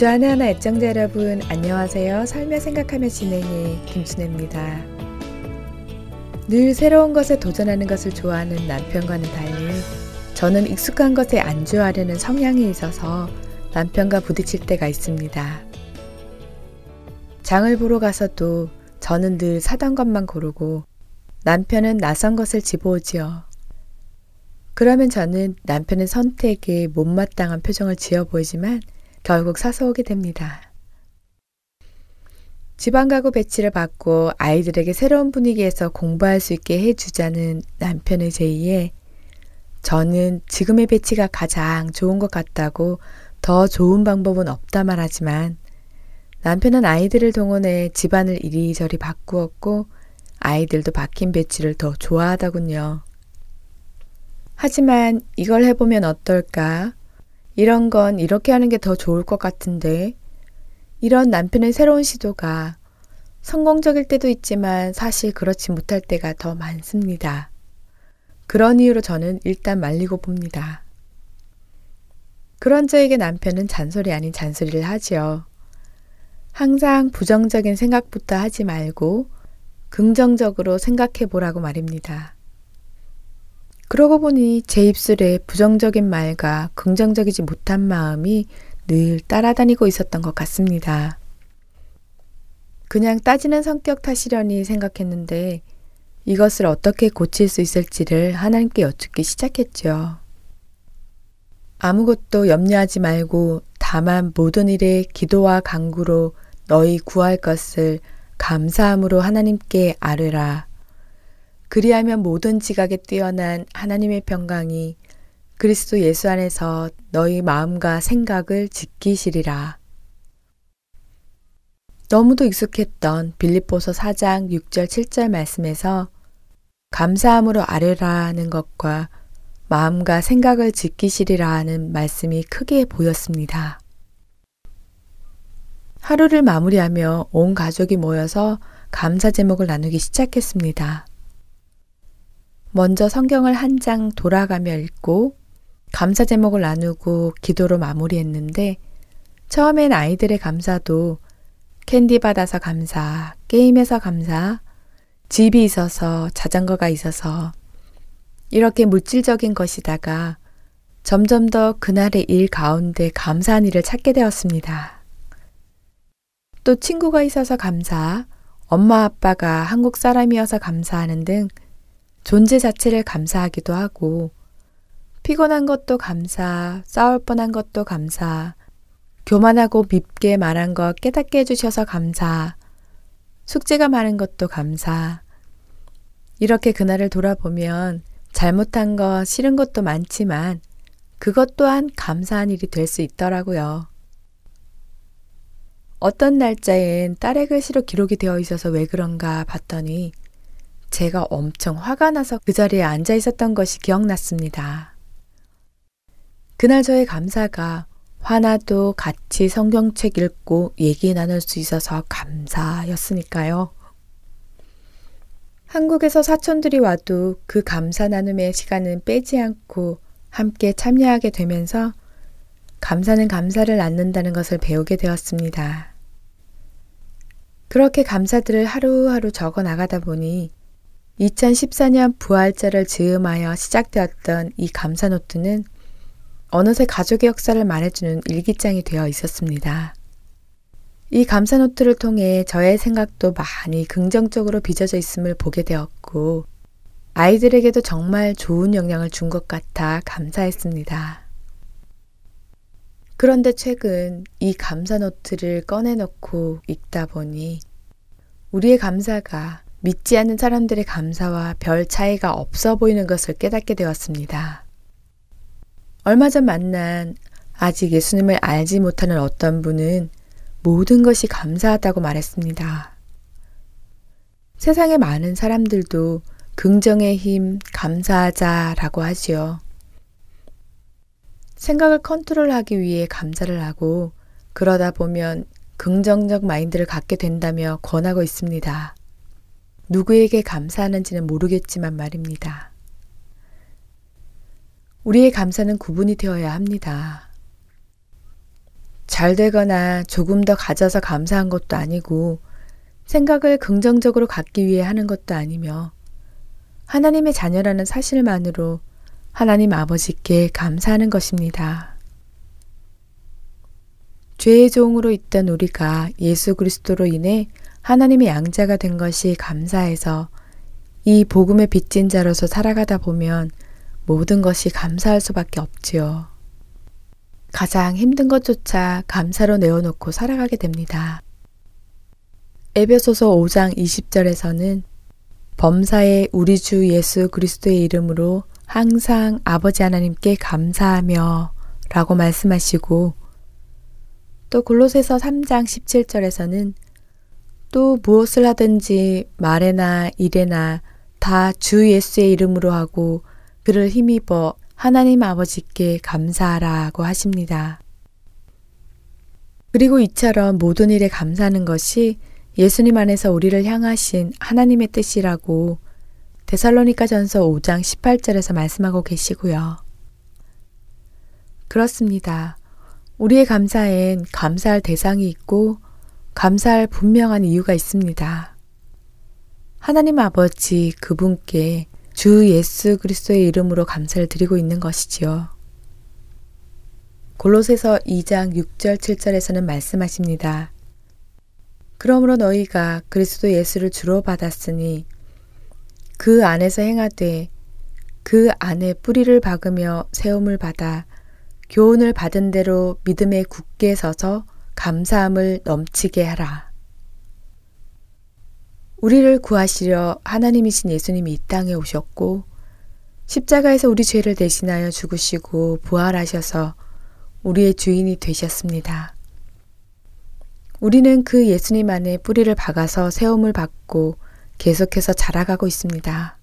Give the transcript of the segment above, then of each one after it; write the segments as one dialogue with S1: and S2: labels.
S1: 주안의 하나 애청자 여러분 안녕하세요. 살며 생각하며 진행의 김순혜입니다. 늘 새로운 것에 도전하는 것을 좋아하는 남편과는 달리 저는 익숙한 것에 안주하려는 성향이 있어서 남편과 부딪힐 때가 있습니다. 장을 보러 가서도 저는 늘 사던 것만 고르고 남편은 낯선 것을 집어오지요. 그러면 저는 남편의 선택에 못마땅한 표정을 지어 보이지만 결국 사서 오게 됩니다. 집안 가구 배치를 바꿔 아이들에게 새로운 분위기에서 공부할 수 있게 해주자는 남편의 제의에 저는 지금의 배치가 가장 좋은 것 같다고 더 좋은 방법은 없다 말하지만 남편은 아이들을 동원해 집안을 이리저리 바꾸었고 아이들도 바뀐 배치를 더 좋아하더군요. 하지만 이걸 해보면 어떨까? 이런 건 이렇게 하는 게 더 좋을 것 같은데. 이런 남편의 새로운 시도가 성공적일 때도 있지만 사실 그렇지 못할 때가 더 많습니다. 그런 이유로 저는 일단 말리고 봅니다. 그런 저에게 남편은 잔소리 아닌 잔소리를 하지요. 항상 부정적인 생각부터 하지 말고 긍정적으로 생각해 보라고 말입니다. 그러고 보니 제 입술에 부정적인 말과 긍정적이지 못한 마음이 늘 따라다니고 있었던 것 같습니다. 그냥 따지는 성격 탓이려니 생각했는데 이것을 어떻게 고칠 수 있을지를 하나님께 여쭙기 시작했죠. 아무것도 염려하지 말고 다만 모든 일에 기도와 간구로 너희 구할 것을 감사함으로 하나님께 아뢰라. 그리하면 모든 지각에 뛰어난 하나님의 평강이 그리스도 예수 안에서 너희 마음과 생각을 지키시리라. 너무도 익숙했던 빌립보서 4장 6절 7절 말씀에서 감사함으로 아뢰라는 것과 마음과 생각을 지키시리라 하는 말씀이 크게 보였습니다. 하루를 마무리하며 온 가족이 모여서 감사 제목을 나누기 시작했습니다. 먼저 성경을 한 장 돌아가며 읽고 감사 제목을 나누고 기도로 마무리했는데 처음엔 아이들의 감사도 캔디 받아서 감사, 게임에서 감사, 집이 있어서 자전거가 있어서 이렇게 물질적인 것이다가 점점 더 그날의 일 가운데 감사한 일을 찾게 되었습니다. 또 친구가 있어서 감사, 엄마 아빠가 한국 사람이어서 감사하는 등 존재 자체를 감사하기도 하고, 피곤한 것도 감사, 싸울 뻔한 것도 감사, 교만하고 밉게 말한 것 깨닫게 해주셔서 감사, 숙제가 많은 것도 감사. 이렇게 그날을 돌아보면 잘못한 것, 싫은 것도 많지만 그것 또한 감사한 일이 될 수 있더라고요. 어떤 날짜엔 딸의 글씨로 기록이 되어 있어서 왜 그런가 봤더니 제가 엄청 화가 나서 그 자리에 앉아 있었던 것이 기억났습니다. 그날 저의 감사가 화나도 같이 성경책 읽고 얘기 나눌 수 있어서 감사였으니까요. 한국에서 사촌들이 와도 그 감사 나눔의 시간은 빼지 않고 함께 참여하게 되면서 감사는 감사를 낳는다는 것을 배우게 되었습니다. 그렇게 감사들을 하루하루 적어 나가다 보니 2014년 부활절을 즈음하여 시작되었던 이 감사노트는 어느새 가족의 역사를 말해주는 일기장이 되어 있었습니다. 이 감사노트를 통해 저의 생각도 많이 긍정적으로 빚어져 있음을 보게 되었고, 아이들에게도 정말 좋은 영향을 준 것 같아 감사했습니다. 그런데 최근 이 감사노트를 꺼내놓고 읽다 보니 우리의 감사가 믿지 않는 사람들의 감사와 별 차이가 없어 보이는 것을 깨닫게 되었습니다. 얼마 전 만난 아직 예수님을 알지 못하는 어떤 분은 모든 것이 감사하다고 말했습니다. 세상의 많은 사람들도 긍정의 힘, 감사하자라고 하지요. 생각을 컨트롤하기 위해 감사를 하고 그러다 보면 긍정적 마인드를 갖게 된다며 권하고 있습니다. 누구에게 감사하는지는 모르겠지만 말입니다. 우리의 감사는 구분이 되어야 합니다. 잘 되거나 조금 더 가져서 감사한 것도 아니고 생각을 긍정적으로 갖기 위해 하는 것도 아니며 하나님의 자녀라는 사실만으로 하나님 아버지께 감사하는 것입니다. 죄의 종으로 있던 우리가 예수 그리스도로 인해 하나님의 양자가 된 것이 감사해서 이 복음의 빚진 자로서 살아가다 보면 모든 것이 감사할 수밖에 없지요. 가장 힘든 것조차 감사로 내어놓고 살아가게 됩니다. 에베소서 5장 20절에서는 범사에 우리 주 예수 그리스도의 이름으로 항상 아버지 하나님께 감사하며 라고 말씀하시고 또 골로새서 3장 17절에서는 또 무엇을 하든지 말에나 일에나 다 주 예수의 이름으로 하고 그를 힘입어 하나님 아버지께 감사하라고 하십니다. 그리고 이처럼 모든 일에 감사하는 것이 예수님 안에서 우리를 향하신 하나님의 뜻이라고 데살로니가 전서 5장 18절에서 말씀하고 계시고요. 그렇습니다. 우리의 감사엔 감사할 대상이 있고 감사할 분명한 이유가 있습니다. 하나님 아버지 그분께 주 예수 그리스도의 이름으로 감사를 드리고 있는 것이지요. 골로새서 2장 6절 7절에서는 말씀하십니다. 그러므로 너희가 그리스도 예수를 주로 받았으니 그 안에서 행하되 그 안에 뿌리를 박으며 세움을 받아 교훈을 받은 대로 믿음에 굳게 서서 감사함을 넘치게 하라. 우리를 구하시려 하나님이신 예수님이 이 땅에 오셨고 십자가에서 우리 죄를 대신하여 죽으시고 부활하셔서 우리의 주인이 되셨습니다. 우리는 그 예수님 안에 뿌리를 박아서 세움을 받고 계속해서 자라가고 있습니다.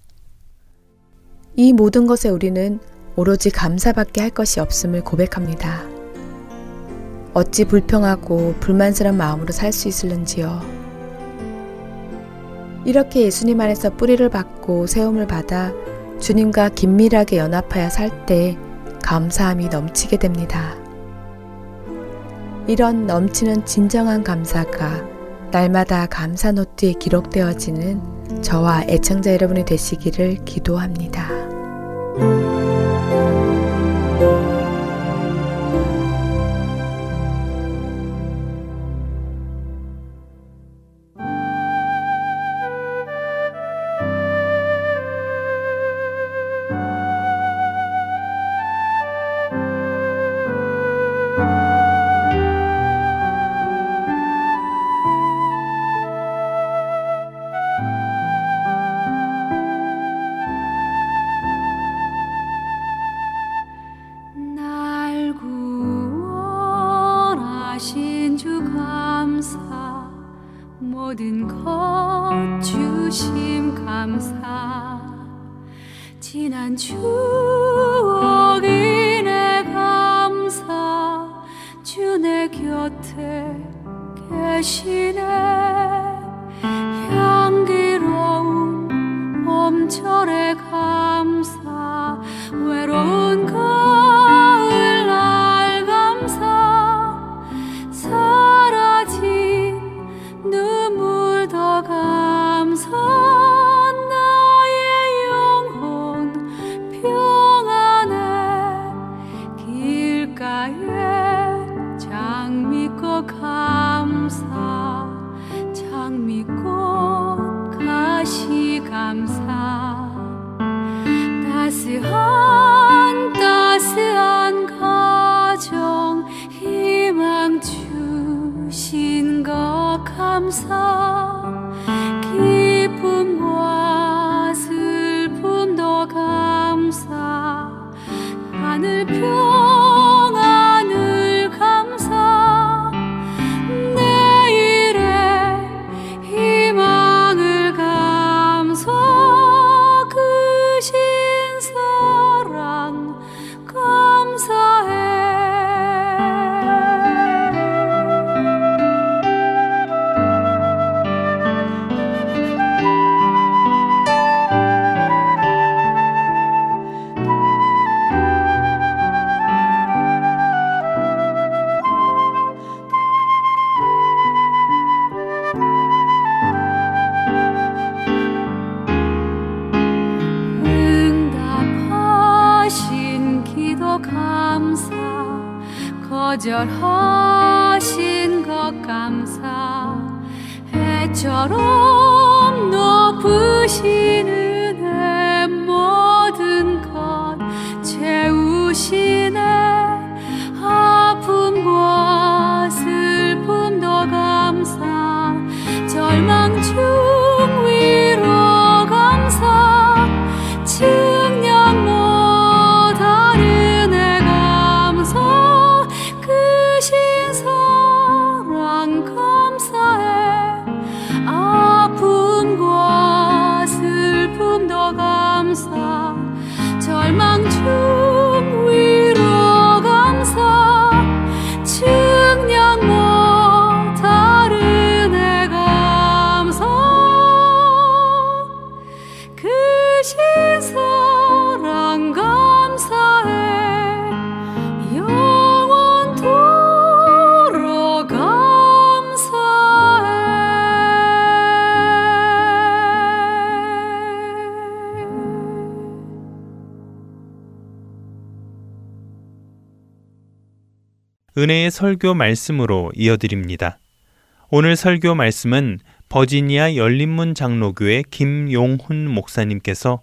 S1: 이 모든 것에 우리는 오로지 감사밖에 할 것이 없음을 고백합니다. 어찌 불평하고 불만스러운 마음으로 살 수 있을는지요. 이렇게 예수님 안에서 뿌리를 받고 세움을 받아 주님과 긴밀하게 연합하여 살 때 감사함이 넘치게 됩니다. 이런 넘치는 진정한 감사가 날마다 감사 노트에 기록되어지는 저와 애청자 여러분이 되시기를 기도합니다.
S2: 은혜의 설교 말씀으로 이어드립니다. 오늘 설교 말씀은 버지니아 열린문 장로교회 김용훈 목사님께서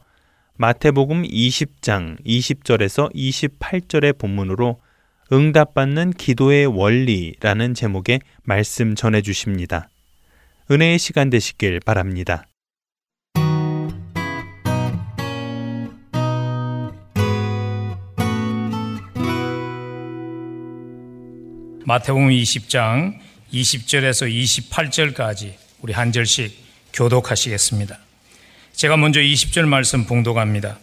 S2: 마태복음 20장 20절에서 28절의 본문으로 응답받는 기도의 원리라는 제목의 말씀 전해 주십니다. 은혜의 시간 되시길 바랍니다.
S3: 마태복음 20장 20절에서 28절까지 우리 한 절씩 교독하시겠습니다. 제가 먼저 20절 말씀 봉독합니다.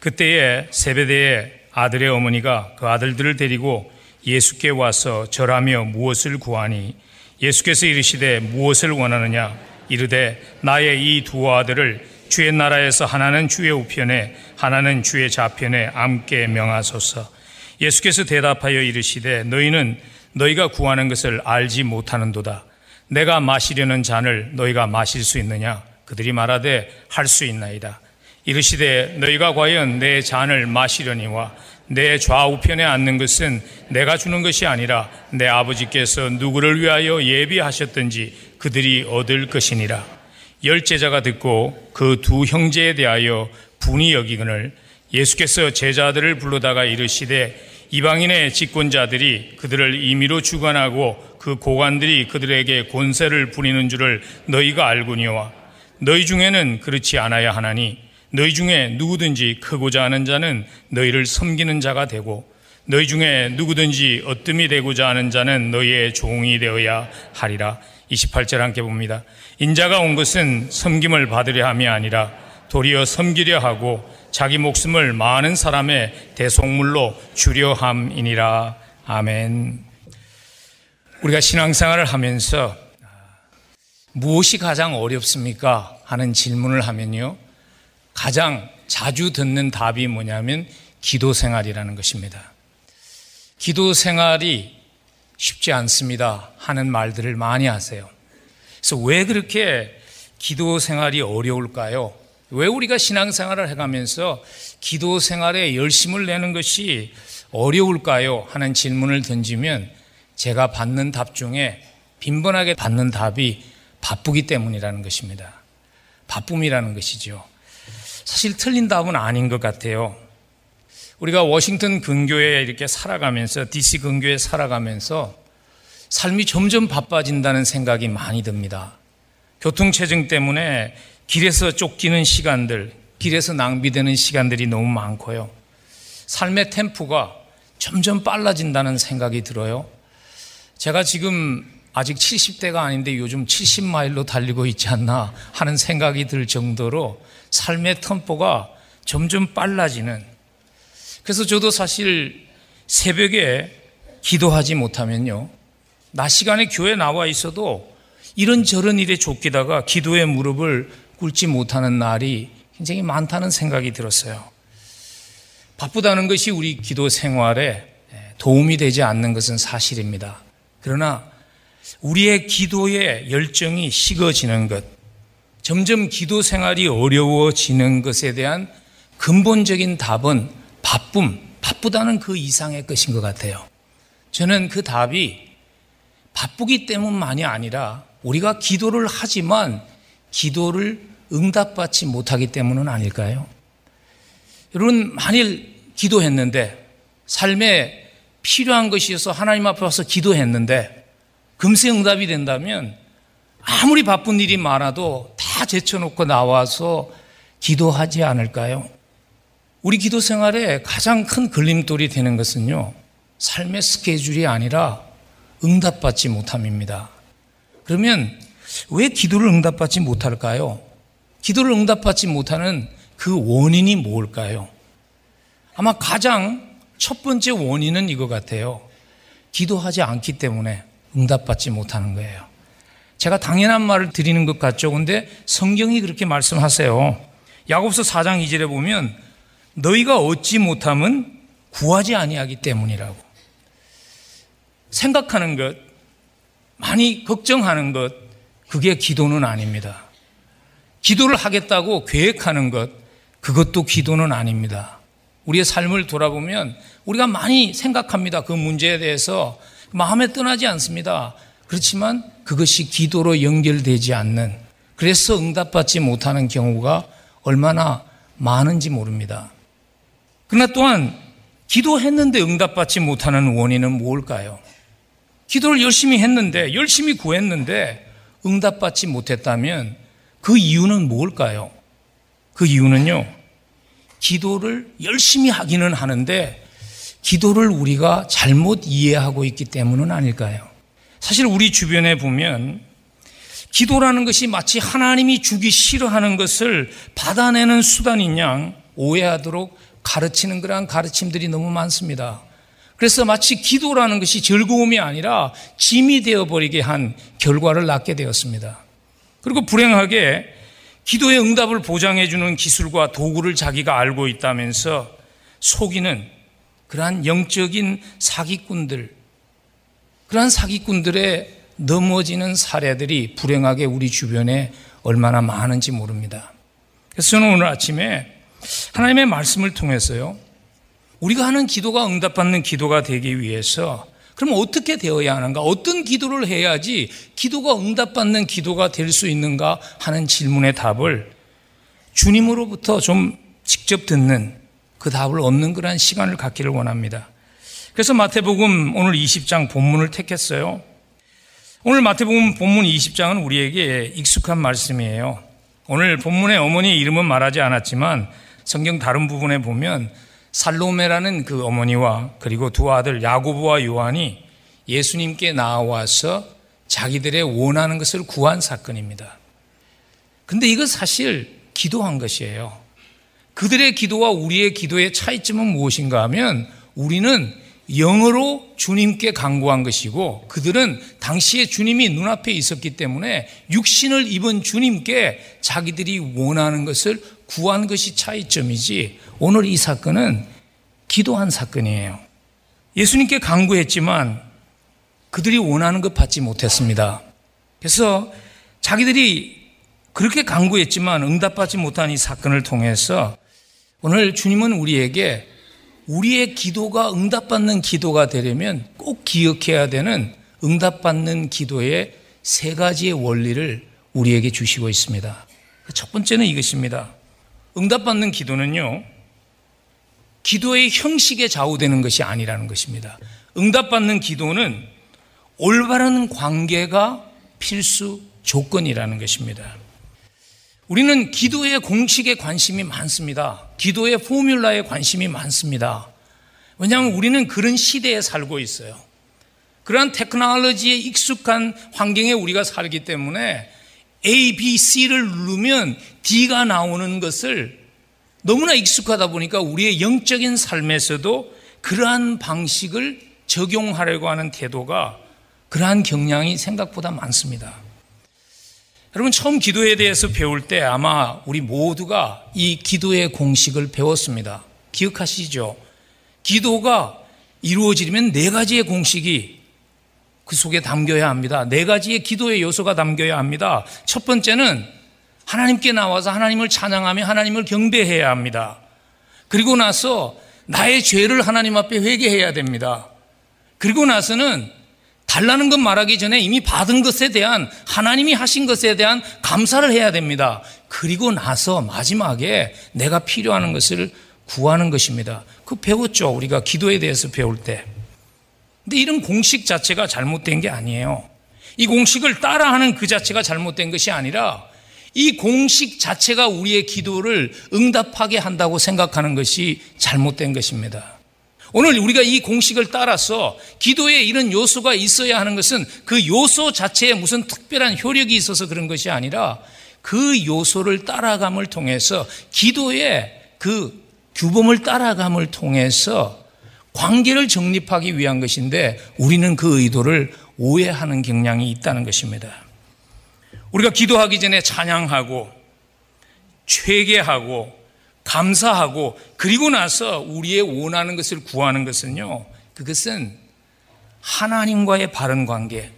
S3: 그때에 세베대의 아들의 어머니가 그 아들들을 데리고 예수께 와서 절하며 무엇을 구하니 예수께서 이르시되 무엇을 원하느냐 이르되 나의 이 두 아들을 주의 나라에서 하나는 주의 우편에 하나는 주의 좌편에 함께 명하소서 예수께서 대답하여 이르시되 너희는 너희가 구하는 것을 알지 못하는도다. 내가 마시려는 잔을 너희가 마실 수 있느냐? 그들이 말하되 할 수 있나이다. 이르시되 너희가 과연 내 잔을 마시려니와 내 좌우편에 앉는 것은 내가 주는 것이 아니라 내 아버지께서 누구를 위하여 예비하셨든지 그들이 얻을 것이니라. 열 제자가 듣고 그 두 형제에 대하여 분이 여기거늘 예수께서 제자들을 불러다가 이르시되 이방인의 집권자들이 그들을 임의로 주관하고 그 고관들이 그들에게 권세를 부리는 줄을 너희가 알고니와 너희 중에는 그렇지 않아야 하나니 너희 중에 누구든지 크고자 하는 자는 너희를 섬기는 자가 되고 너희 중에 누구든지 어뜸이 되고자 하는 자는 너희의 종이 되어야 하리라. 28절 함께 봅니다. 인자가 온 것은 섬김을 받으려 함이 아니라 도리어 섬기려 하고 자기 목숨을 많은 사람의 대속물로 주려 함이니라. 아멘. 우리가 신앙생활을 하면서 무엇이 가장 어렵습니까? 하는 질문을 하면요. 가장 자주 듣는 답이 뭐냐면 기도 생활이라는 것입니다. 기도 생활이 쉽지 않습니다. 하는 말들을 많이 하세요. 그래서 왜 그렇게 기도 생활이 어려울까요? 왜 우리가 신앙생활을 해가면서 기도 생활에 열심을 내는 것이 어려울까요? 하는 질문을 던지면 제가 받는 답 중에 빈번하게 받는 답이 바쁘기 때문이라는 것입니다. 바쁨이라는 것이죠. 사실 틀린 답은 아닌 것 같아요. 우리가 워싱턴 근교에 이렇게 살아가면서, DC 근교에 살아가면서 삶이 점점 바빠진다는 생각이 많이 듭니다. 교통체증 때문에 길에서 쫓기는 시간들, 길에서 낭비되는 시간들이 너무 많고요. 삶의 템포가 점점 빨라진다는 생각이 들어요. 제가 지금 아직 70대가 아닌데 요즘 70마일로 달리고 있지 않나 하는 생각이 들 정도로 삶의 템포가 점점 빨라지는 그래서 저도 사실 새벽에 기도하지 못하면요. 낮 시간에 교회 나와 있어도 이런저런 일에 쫓기다가 기도의 무릎을 꿇지 못하는 날이 굉장히 많다는 생각이 들었어요. 바쁘다는 것이 우리 기도 생활에 도움이 되지 않는 것은 사실입니다. 그러나 우리의 기도의 열정이 식어지는 것, 점점 기도 생활이 어려워지는 것에 대한 근본적인 답은 바쁨, 바쁘다는 그 이상의 것인 것 같아요. 저는 그 답이 바쁘기 때문만이 아니라 우리가 기도를 하지만 기도를 응답받지 못하기 때문은 아닐까요? 여러분, 만일 기도했는데 삶에 필요한 것이어서 하나님 앞에 와서 기도했는데 금세 응답이 된다면 아무리 바쁜 일이 많아도 다 제쳐놓고 나와서 기도하지 않을까요? 우리 기도 생활에 가장 큰 걸림돌이 되는 것은요, 삶의 스케줄이 아니라 응답받지 못함입니다. 그러면 왜 기도를 응답받지 못할까요? 기도를 응답받지 못하는 그 원인이 뭘까요? 아마 가장 첫 번째 원인은 이거 같아요. 기도하지 않기 때문에 응답받지 못하는 거예요. 제가 당연한 말을 드리는 것 같죠. 근데 성경이 그렇게 말씀하세요. 야곱서 4장 2절에 보면 너희가 얻지 못함은 구하지 아니하기 때문이라고. 생각하는 것, 많이 걱정하는 것, 그게 기도는 아닙니다. 기도를 하겠다고 계획하는 것, 그것도 기도는 아닙니다. 우리의 삶을 돌아보면 우리가 많이 생각합니다. 그 문제에 대해서 마음에 떠나지 않습니다. 그렇지만 그것이 기도로 연결되지 않는 그래서 응답받지 못하는 경우가 얼마나 많은지 모릅니다. 그러나 또한 기도했는데 응답받지 못하는 원인은 뭘까요? 기도를 열심히 했는데, 열심히 구했는데 응답받지 못했다면 그 이유는 뭘까요? 그 이유는요, 기도를 열심히 하기는 하는데 기도를 우리가 잘못 이해하고 있기 때문은 아닐까요? 사실 우리 주변에 보면 기도라는 것이 마치 하나님이 주기 싫어하는 것을 받아내는 수단인 양 오해하도록 가르치는 그러한 가르침들이 너무 많습니다. 그래서 마치 기도라는 것이 즐거움이 아니라 짐이 되어버리게 한 결과를 낳게 되었습니다. 그리고 불행하게 기도의 응답을 보장해주는 기술과 도구를 자기가 알고 있다면서 속이는 그러한 영적인 사기꾼들, 그러한 사기꾼들의 넘어지는 사례들이 불행하게 우리 주변에 얼마나 많은지 모릅니다. 그래서 저는 오늘 아침에 하나님의 말씀을 통해서요, 우리가 하는 기도가 응답받는 기도가 되기 위해서 그럼 어떻게 되어야 하는가? 어떤 기도를 해야지 기도가 응답받는 기도가 될 수 있는가 하는 질문의 답을 주님으로부터 좀 직접 듣는 그 답을 얻는 그러한 시간을 갖기를 원합니다. 그래서 마태복음 오늘 20장 본문을 택했어요. 오늘 마태복음 본문 20장은 우리에게 익숙한 말씀이에요. 오늘 본문의 어머니의 이름은 말하지 않았지만 성경 다른 부분에 보면 살로메라는 그 어머니와 그리고 두 아들 야고보와 요한이 예수님께 나와서 자기들의 원하는 것을 구한 사건입니다. 근데 이거 사실 기도한 것이에요. 그들의 기도와 우리의 기도의 차이점은 무엇인가 하면 우리는 영어로 주님께 강구한 것이고 그들은 당시에 주님이 눈앞에 있었기 때문에 육신을 입은 주님께 자기들이 원하는 것을 구한 것이 차이점이지 오늘 이 사건은 기도한 사건이에요. 예수님께 강구했지만 그들이 원하는 것 받지 못했습니다. 그래서 자기들이 그렇게 강구했지만 응답받지 못한 이 사건을 통해서 오늘 주님은 우리에게 우리의 기도가 응답받는 기도가 되려면 꼭 기억해야 되는 응답받는 기도의 세 가지의 원리를 우리에게 주시고 있습니다. 첫 번째는 이것입니다. 응답받는 기도는요, 기도의 형식에 좌우되는 것이 아니라는 것입니다. 응답받는 기도는 올바른 관계가 필수 조건이라는 것입니다. 우리는 기도의 공식에 관심이 많습니다. 기도의 포뮬라에 관심이 많습니다. 왜냐하면 우리는 그런 시대에 살고 있어요. 그러한 테크놀로지에 익숙한 환경에 우리가 살기 때문에 A, B, C를 누르면 D가 나오는 것을 너무나 익숙하다 보니까 우리의 영적인 삶에서도 그러한 방식을 적용하려고 하는 태도가 그러한 경향이 생각보다 많습니다. 여러분 처음 기도에 대해서 배울 때 아마 우리 모두가 이 기도의 공식을 배웠습니다. 기억하시죠? 기도가 이루어지려면 네 가지의 공식이 그 속에 담겨야 합니다. 네 가지의 기도의 요소가 담겨야 합니다. 첫 번째는 하나님께 나와서 하나님을 찬양하며 하나님을 경배해야 합니다. 그리고 나서 나의 죄를 하나님 앞에 회개해야 됩니다. 그리고 나서는 달라는 것 말하기 전에 이미 받은 것에 대한 하나님이 하신 것에 대한 감사를 해야 됩니다. 그리고 나서 마지막에 내가 필요한 것을 구하는 것입니다. 그 배웠죠. 우리가 기도에 대해서 배울 때. 근데 이런 공식 자체가 잘못된 게 아니에요. 이 공식을 따라하는 그 자체가 잘못된 것이 아니라 이 공식 자체가 우리의 기도를 응답하게 한다고 생각하는 것이 잘못된 것입니다. 오늘 우리가 이 공식을 따라서 기도에 이런 요소가 있어야 하는 것은 그 요소 자체에 무슨 특별한 효력이 있어서 그런 것이 아니라 그 요소를 따라감을 통해서 기도의 그 규범을 따라감을 통해서 관계를 정립하기 위한 것인데 우리는 그 의도를 오해하는 경향이 있다는 것입니다. 우리가 기도하기 전에 찬양하고 회개하고 감사하고 그리고 나서 우리의 원하는 것을 구하는 것은요. 그것은 하나님과의 바른 관계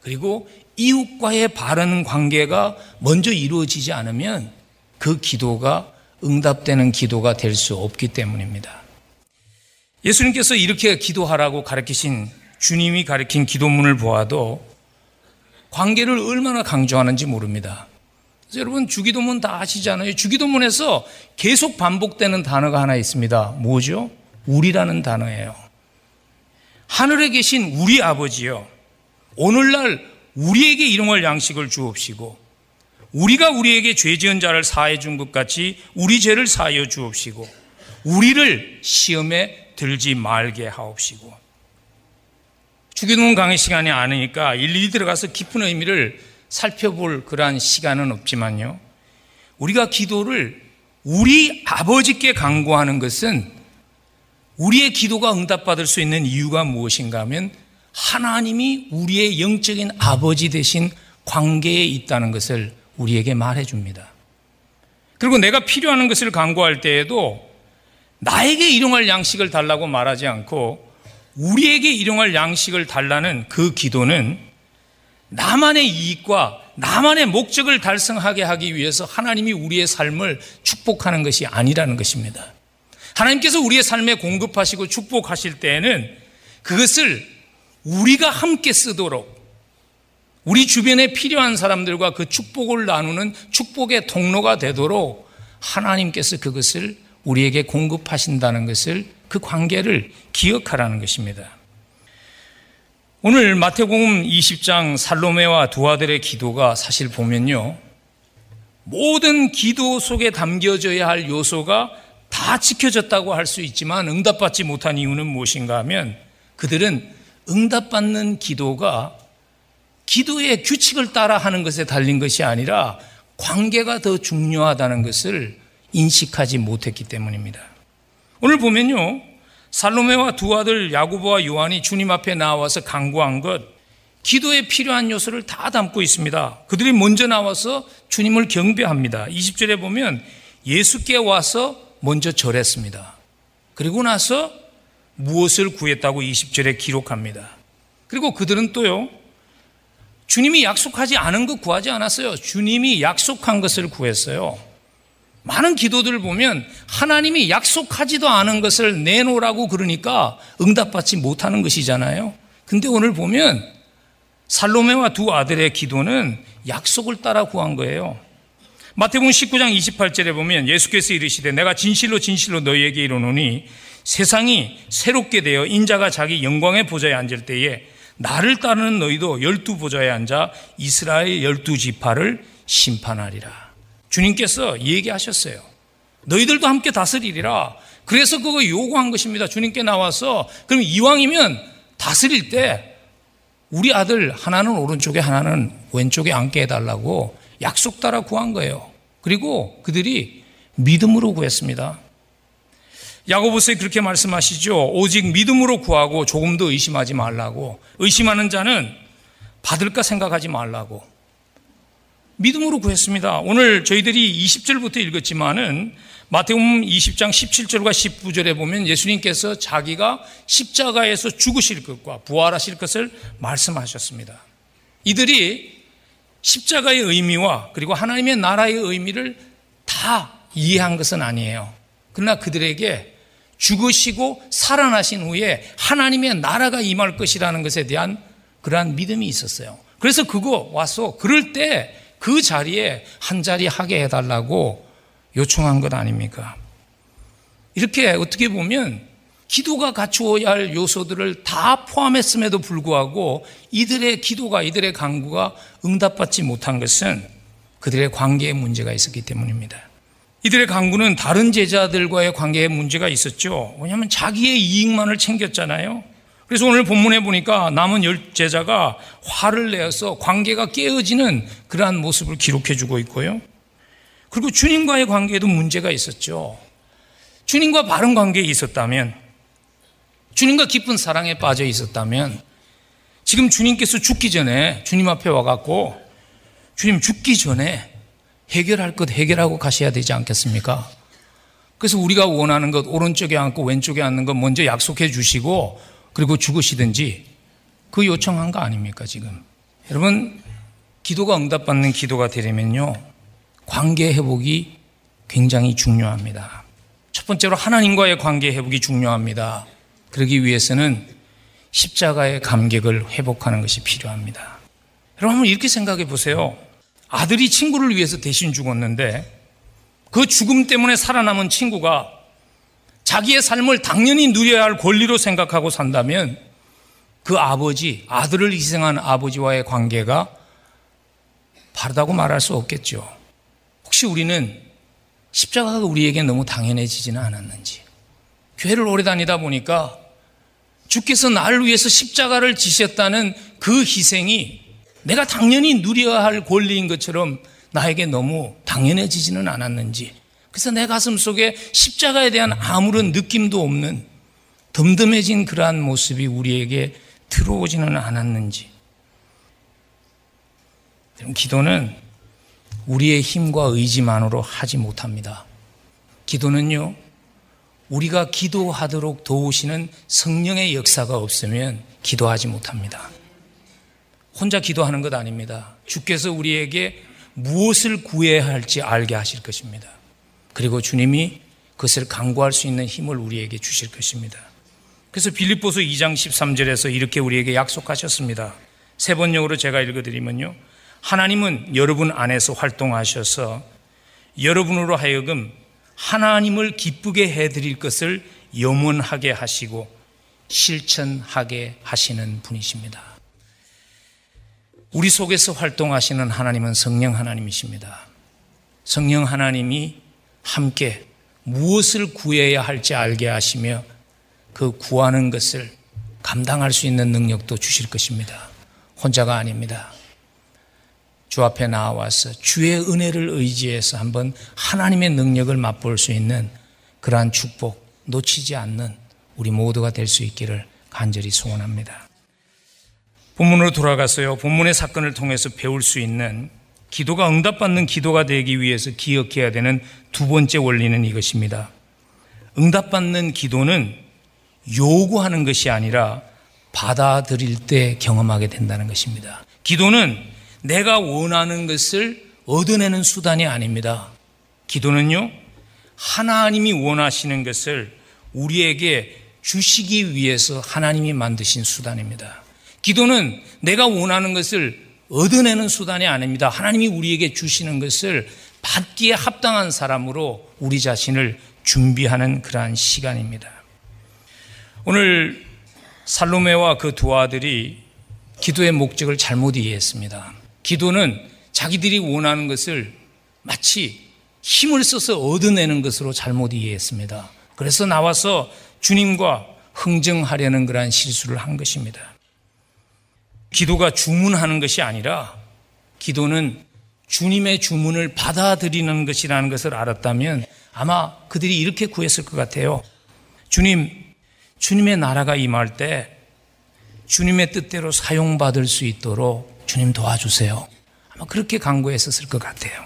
S3: 그리고 이웃과의 바른 관계가 먼저 이루어지지 않으면 그 기도가 응답되는 기도가 될 수 없기 때문입니다. 예수님께서 이렇게 기도하라고 가르치신 주님이 가르친 기도문을 보아도 관계를 얼마나 강조하는지 모릅니다. 여러분 주기도문 다 아시잖아요. 주기도문에서 계속 반복되는 단어가 하나 있습니다. 뭐죠? 우리라는 단어예요. 하늘에 계신 우리 아버지요. 오늘날 우리에게 일용할 양식을 주옵시고 우리가 우리에게 죄 지은 자를 사해 준 것 같이 우리 죄를 사하여 주옵시고 우리를 시험에 들지 말게 하옵시고 주기도문 강의 시간이 아니니까 일일이 들어가서 깊은 의미를 살펴볼 그러한 시간은 없지만요. 우리가 기도를 우리 아버지께 강구하는 것은 우리의 기도가 응답받을 수 있는 이유가 무엇인가 하면 하나님이 우리의 영적인 아버지 대신 관계에 있다는 것을 우리에게 말해 줍니다. 그리고 내가 필요한 것을 강구할 때에도 나에게 일용할 양식을 달라고 말하지 않고 우리에게 일용할 양식을 달라는 그 기도는 나만의 이익과 나만의 목적을 달성하게 하기 위해서 하나님이 우리의 삶을 축복하는 것이 아니라는 것입니다. 하나님께서 우리의 삶에 공급하시고 축복하실 때에는 그것을 우리가 함께 쓰도록 우리 주변에 필요한 사람들과 그 축복을 나누는 축복의 통로가 되도록 하나님께서 그것을 우리에게 공급하신다는 것을 그 관계를 기억하라는 것입니다. 오늘 마태복음 20장 살로메와 두 아들의 기도가 사실 보면요. 모든 기도 속에 담겨져야 할 요소가 다 지켜졌다고 할 수 있지만 응답받지 못한 이유는 무엇인가 하면 그들은 응답받는 기도가 기도의 규칙을 따라 하는 것에 달린 것이 아니라 관계가 더 중요하다는 것을 인식하지 못했기 때문입니다. 오늘 보면요. 살로메와 두 아들 야구보와 요한이 주님 앞에 나와서 강구한 것 기도에 필요한 요소를 다 담고 있습니다. 그들이 먼저 나와서 주님을 경배합니다. 20절에 보면 예수께 와서 먼저 절했습니다. 그리고 나서 무엇을 구했다고 20절에 기록합니다. 그리고 그들은 또요. 주님이 약속하지 않은 것 구하지 않았어요. 주님이 약속한 것을 구했어요. 많은 기도들을 보면 하나님이 약속하지도 않은 것을 내놓으라고 그러니까 응답받지 못하는 것이잖아요. 근데 오늘 보면 살로메와 두 아들의 기도는 약속을 따라 구한 거예요. 마태복음 19장 28절에 보면 예수께서 이르시되 내가 진실로 진실로 너희에게 이르노니 세상이 새롭게 되어 인자가 자기 영광의 보좌에 앉을 때에 나를 따르는 너희도 열두 보좌에 앉아 이스라엘 열두 지파를 심판하리라. 주님께서 얘기하셨어요. 너희들도 함께 다스리리라. 그래서 그거 요구한 것입니다. 주님께 나와서 그럼 이왕이면 다스릴 때 우리 아들 하나는 오른쪽에 하나는 왼쪽에 앉게 해달라고 약속 따라 구한 거예요. 그리고 그들이 믿음으로 구했습니다. 야고보서에 그렇게 말씀하시죠. 오직 믿음으로 구하고 조금도 의심하지 말라고. 의심하는 자는 받을까 생각하지 말라고. 믿음으로 구했습니다. 오늘 저희들이 20절부터 읽었지만은 마태복음 20장 17절과 19절에 보면 예수님께서 자기가 십자가에서 죽으실 것과 부활하실 것을 말씀하셨습니다. 이들이 십자가의 의미와 그리고 하나님의 나라의 의미를 다 이해한 것은 아니에요. 그러나 그들에게 죽으시고 살아나신 후에 하나님의 나라가 임할 것이라는 것에 대한 그러한 믿음이 있었어요. 그래서 그거 와서 그럴 때 그 자리에 한 자리 하게 해달라고 요청한 것 아닙니까? 이렇게 어떻게 보면 기도가 갖추어야 할 요소들을 다 포함했음에도 불구하고 이들의 기도가, 이들의 강구가 응답받지 못한 것은 그들의 관계에 문제가 있었기 때문입니다. 이들의 강구는 다른 제자들과의 관계에 문제가 있었죠. 왜냐하면 자기의 이익만을 챙겼잖아요. 그래서 오늘 본문에 보니까 남은 열 제자가 화를 내어서 관계가 깨어지는 그러한 모습을 기록해 주고 있고요. 그리고 주님과의 관계에도 문제가 있었죠. 주님과 바른 관계에 있었다면, 주님과 깊은 사랑에 빠져 있었다면, 지금 주님께서 죽기 전에 주님 앞에 와갖고, 주님 죽기 전에 해결할 것 해결하고 가셔야 되지 않겠습니까? 그래서 우리가 원하는 것, 오른쪽에 앉고 왼쪽에 앉는 것 먼저 약속해 주시고, 그리고 죽으시든지, 그 요청한 거 아닙니까, 지금? 여러분, 기도가 응답받는 기도가 되려면요, 관계 회복이 굉장히 중요합니다. 첫 번째로 하나님과의 관계 회복이 중요합니다. 그러기 위해서는 십자가의 감격을 회복하는 것이 필요합니다. 여러분 한번 이렇게 생각해 보세요. 아들이 친구를 위해서 대신 죽었는데 그 죽음 때문에 살아남은 친구가 자기의 삶을 당연히 누려야 할 권리로 생각하고 산다면 그 아버지, 아들을 희생한 아버지와의 관계가 바르다고 말할 수 없겠죠. 혹시 우리는 십자가가 우리에게 너무 당연해지지는 않았는지. 교회를 오래 다니다 보니까 주께서 나를 위해서 십자가를 지셨다는 그 희생이 내가 당연히 누려야 할 권리인 것처럼 나에게 너무 당연해지지는 않았는지. 그래서 내 가슴 속에 십자가에 대한 아무런 느낌도 없는 덤덤해진 그러한 모습이 우리에게 들어오지는 않았는지. 기도는 우리의 힘과 의지만으로 하지 못합니다. 기도는요, 우리가 기도하도록 도우시는 성령의 역사가 없으면 기도하지 못합니다. 혼자 기도하는 것 아닙니다. 주께서 우리에게 무엇을 구해야 할지 알게 하실 것입니다. 그리고 주님이 그것을 강구할 수 있는 힘을 우리에게 주실 것입니다. 그래서 빌립보서 2장 13절에서 이렇게 우리에게 약속하셨습니다. 세 번역으로 제가 읽어드리면요. 하나님은 여러분 안에서 활동하셔서 여러분으로 하여금 하나님을 기쁘게 해드릴 것을 염원하게 하시고 실천하게 하시는 분이십니다. 우리 속에서 활동하시는 하나님은 성령 하나님이십니다. 성령 하나님이 함께 무엇을 구해야 할지 알게 하시며 그 구하는 것을 감당할 수 있는 능력도 주실 것입니다. 혼자가 아닙니다. 주 앞에 나와서 주의 은혜를 의지해서 한번 하나님의 능력을 맛볼 수 있는 그러한 축복 놓치지 않는 우리 모두가 될 수 있기를 간절히 소원합니다. 본문으로 돌아가서요. 본문의 사건을 통해서 배울 수 있는 기도가 응답받는 기도가 되기 위해서 기억해야 되는 두 번째 원리는 이것입니다. 응답받는 기도는 요구하는 것이 아니라 받아들일 때 경험하게 된다는 것입니다. 기도는 내가 원하는 것을 얻어내는 수단이 아닙니다. 기도는요, 하나님이 원하시는 것을 우리에게 주시기 위해서 하나님이 만드신 수단입니다. 기도는 내가 원하는 것을 얻어내는 수단이 아닙니다. 하나님이 우리에게 주시는 것을 받기에 합당한 사람으로 우리 자신을 준비하는 그러한 시간입니다. 오늘 살로메와 그 두 아들이 기도의 목적을 잘못 이해했습니다. 기도는 자기들이 원하는 것을 마치 힘을 써서 얻어내는 것으로 잘못 이해했습니다. 그래서 나와서 주님과 흥정하려는 그러한 실수를 한 것입니다. 기도가 주문하는 것이 아니라 기도는 주님의 주문을 받아들이는 것이라는 것을 알았다면 아마 그들이 이렇게 구했을 것 같아요. 주님, 주님의 나라가 임할 때 주님의 뜻대로 사용받을 수 있도록 주님 도와주세요. 아마 그렇게 간구했었을 것 같아요.